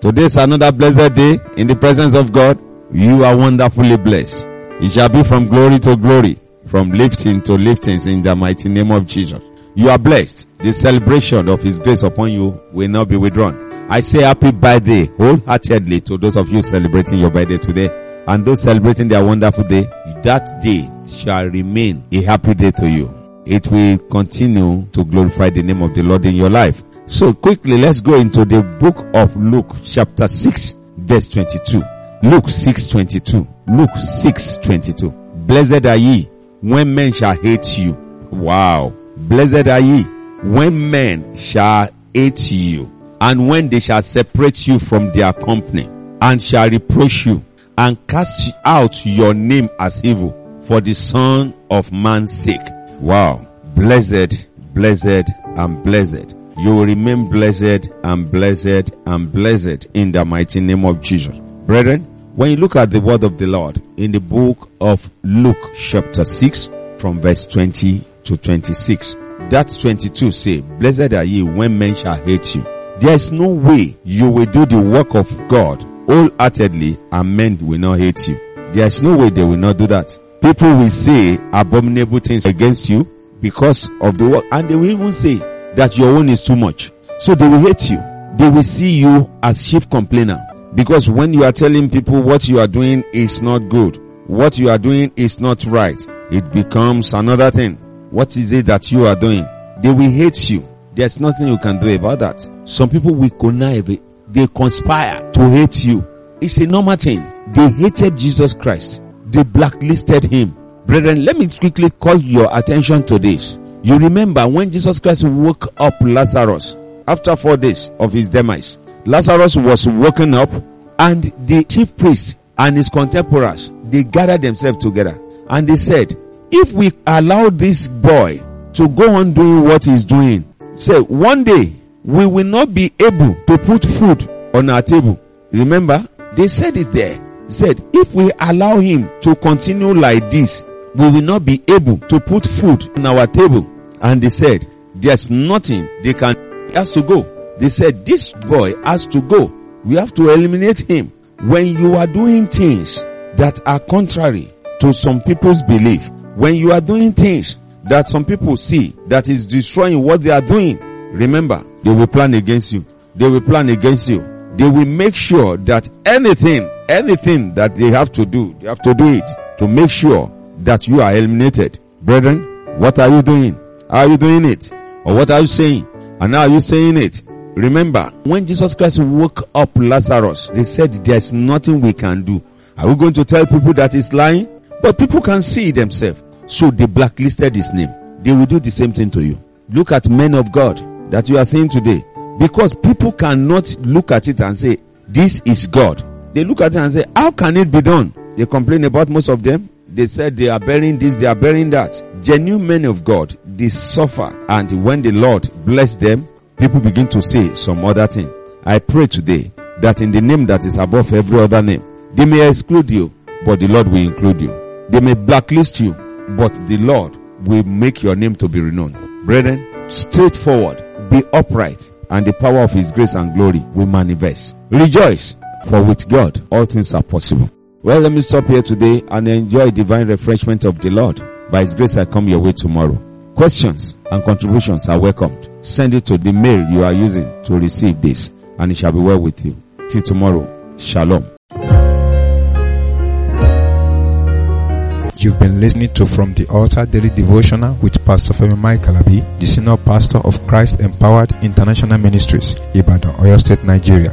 Today is another blessed day in the presence of God. You are wonderfully blessed. It shall be from glory to glory, from lifting to liftings in the mighty name of Jesus. You are blessed. The celebration of His grace upon you will not be withdrawn. I say happy birthday wholeheartedly to those of you celebrating your birthday today and those celebrating their wonderful day. That day shall remain a happy day to you. It will continue to glorify the name of the Lord in your life. So quickly, let's go into the book of Luke chapter 6 verse 22. Luke 6 22. Luke 6 22. Blessed are ye when men shall hate you. Wow. Blessed are ye when men shall hate you and when they shall separate you from their company and shall reproach you and cast out your name as evil for the son of man's sake. Wow. Blessed, blessed and blessed you will remain blessed and blessed and blessed in the mighty name of Jesus. Brethren, when you look at the word of the Lord in the book of Luke chapter 6 from verse 20 to 26, that 22 say, blessed are ye when men shall hate you. There is no way you will do the work of God wholeheartedly and men will not hate you. There is no way they will not do that. People will say abominable things against you because of the work and they will even say that your own is too much. So they will hate you. They will see you as chief complainer. Because when you are telling people what you are doing is not good, what you are doing is not right, it becomes another thing. What is it that you are doing? They will hate you. There's nothing you can do about that. Some people will connive, they conspire to hate you. It's a normal thing. They hated Jesus Christ. They blacklisted him. Brethren, let me quickly call your attention to this. You remember when Jesus Christ woke up Lazarus after four days of his demise. Lazarus was woken up and the chief priest and his contemporaries, they gathered themselves together and they said, if we allow this boy to go on doing what he's doing, say one day we will not be able to put food on our table. Remember, they said it there. Said, if we allow him to continue like this, we will not be able to put food on our table. And they said, there's nothing they can, he has to go. They said, this boy has to go. We have to eliminate him. When you are doing things that are contrary to some people's belief, when you are doing things that some people see that is destroying what they are doing, remember, they will plan against you. They will plan against you. They will make sure that anything, anything that they have to do, they have to do it to make sure that you are eliminated. Brethren, what are you doing? Are you doing it? Or what are you saying? And are you saying it? Remember, when Jesus Christ woke up Lazarus, they said there's nothing we can do. Are we going to tell people that he's lying? But people can see themselves. So they blacklisted his name. They will do the same thing to you. Look at men of God that you are seeing today. Because people cannot look at it and say, this is God. They look at it and say, how can it be done? They complain about most of them. They said they are bearing this, they are bearing that. Genuine men of God, they suffer. And when the Lord bless them, people begin to say some other thing. I pray today that in the name that is above every other name, they may exclude you, but the Lord will include you. They may blacklist you, but the Lord will make your name to be renowned. Brethren, straightforward, be upright, and the power of His grace and glory will manifest. Rejoice, for with God all things are possible. Well, let me stop here today and enjoy divine refreshment of the Lord. By His grace, I come your way tomorrow. Questions and contributions are welcomed. Send it to the mail you are using to receive this, and it shall be well with you. Till tomorrow. Shalom. You've been listening to From the Altar Daily Devotional with Pastor Femi Mike Alabi, the Senior Pastor of Christ Empowered International Ministries, Ibadan, Oyo State, Nigeria.